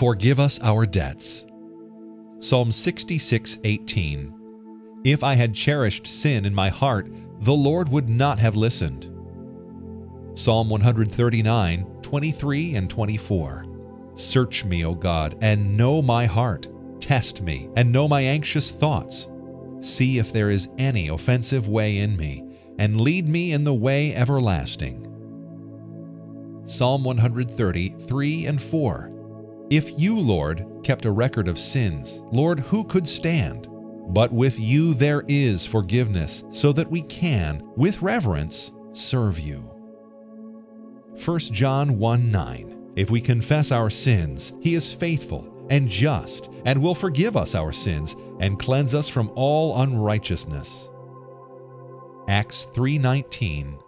Forgive us our debts. Psalm 66:18. If I had cherished sin in my heart, the Lord would not have listened. Psalm 139, 23 and 24. Search me, O God, and know my heart. Test me, and know my anxious thoughts. See if there is any offensive way in me, and lead me in the way everlasting. Psalm 130, 3 and 4. If you, Lord, kept a record of sins, Lord, who could stand? But with you there is forgiveness, so that we can, with reverence, serve you. 1 John 1 9. If we confess our sins, he is faithful and just, and will forgive us our sins and cleanse us from all unrighteousness. Acts 3:19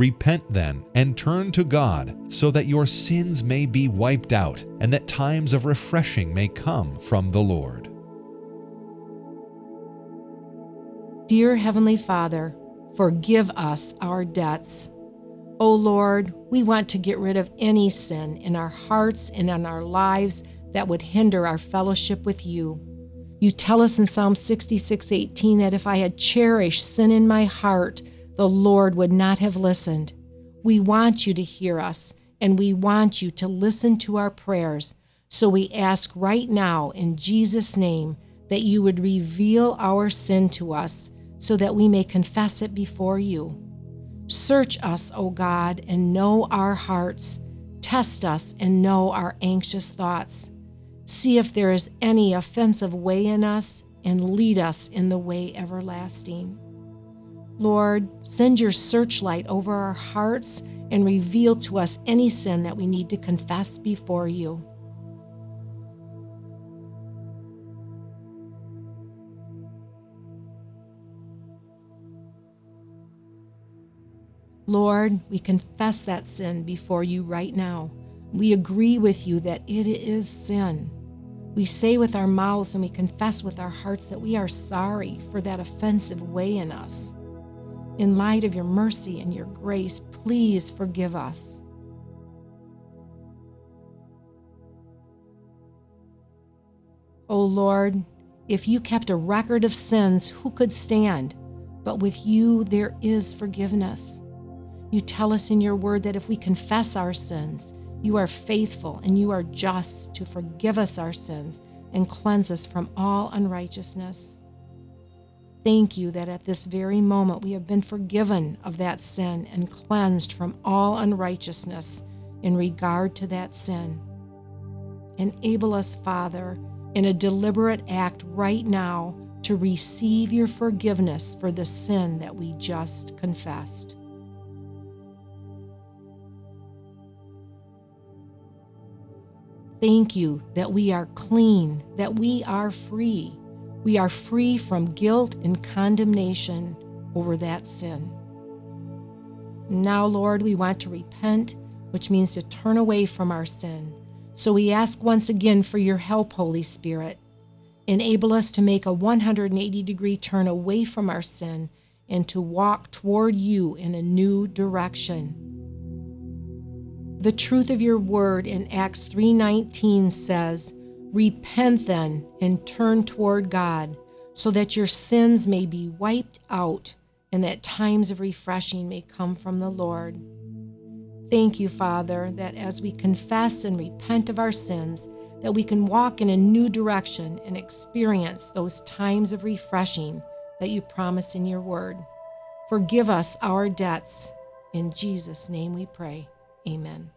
Repent then and turn to God, so that your sins may be wiped out, and that times of refreshing may come from the Lord. Dear Heavenly Father, forgive us our debts. O Lord, we want to get rid of any sin in our hearts and in our lives that would hinder our fellowship with you. You tell us in Psalm 66:18 that if I had cherished sin in my heart, the Lord would not have listened. We want you to hear us, and we want you to listen to our prayers. So we ask right now in Jesus' name that you would reveal our sin to us so that we may confess it before you. Search us, O God, and know our hearts. Test us and know our anxious thoughts. See if there is any offensive way in us and lead us in the way everlasting. Lord, send your searchlight over our hearts and reveal to us any sin that we need to confess before you. Lord, we confess that sin before you right now. We agree with you that it is sin. We say with our mouths and we confess with our hearts that we are sorry for that offensive way in us. In light of your mercy and your grace, please forgive us. O oh Lord, if you kept a record of sins, who could stand? But with you there is forgiveness. You tell us in your word that if we confess our sins, you are faithful and you are just to forgive us our sins and cleanse us from all unrighteousness. Thank you that at this very moment we have been forgiven of that sin and cleansed from all unrighteousness in regard to that sin. Enable us, Father, in a deliberate act right now to receive your forgiveness for the sin that we just confessed. Thank you that we are clean, that we are free we are free from guilt and condemnation over that sin. Now, Lord, we want to repent, which means to turn away from our sin. So we ask once again for your help, Holy Spirit. Enable us to make a 180 degree turn away from our sin and to walk toward you in a new direction. The truth of your word in Acts 3:19 says, Repent then and turn toward God, so that your sins may be wiped out and that times of refreshing may come from the Lord. Thank you, Father, that as we confess and repent of our sins, that we can walk in a new direction and experience those times of refreshing that you promise in your word. Forgive us our debts. In Jesus' name we pray. Amen.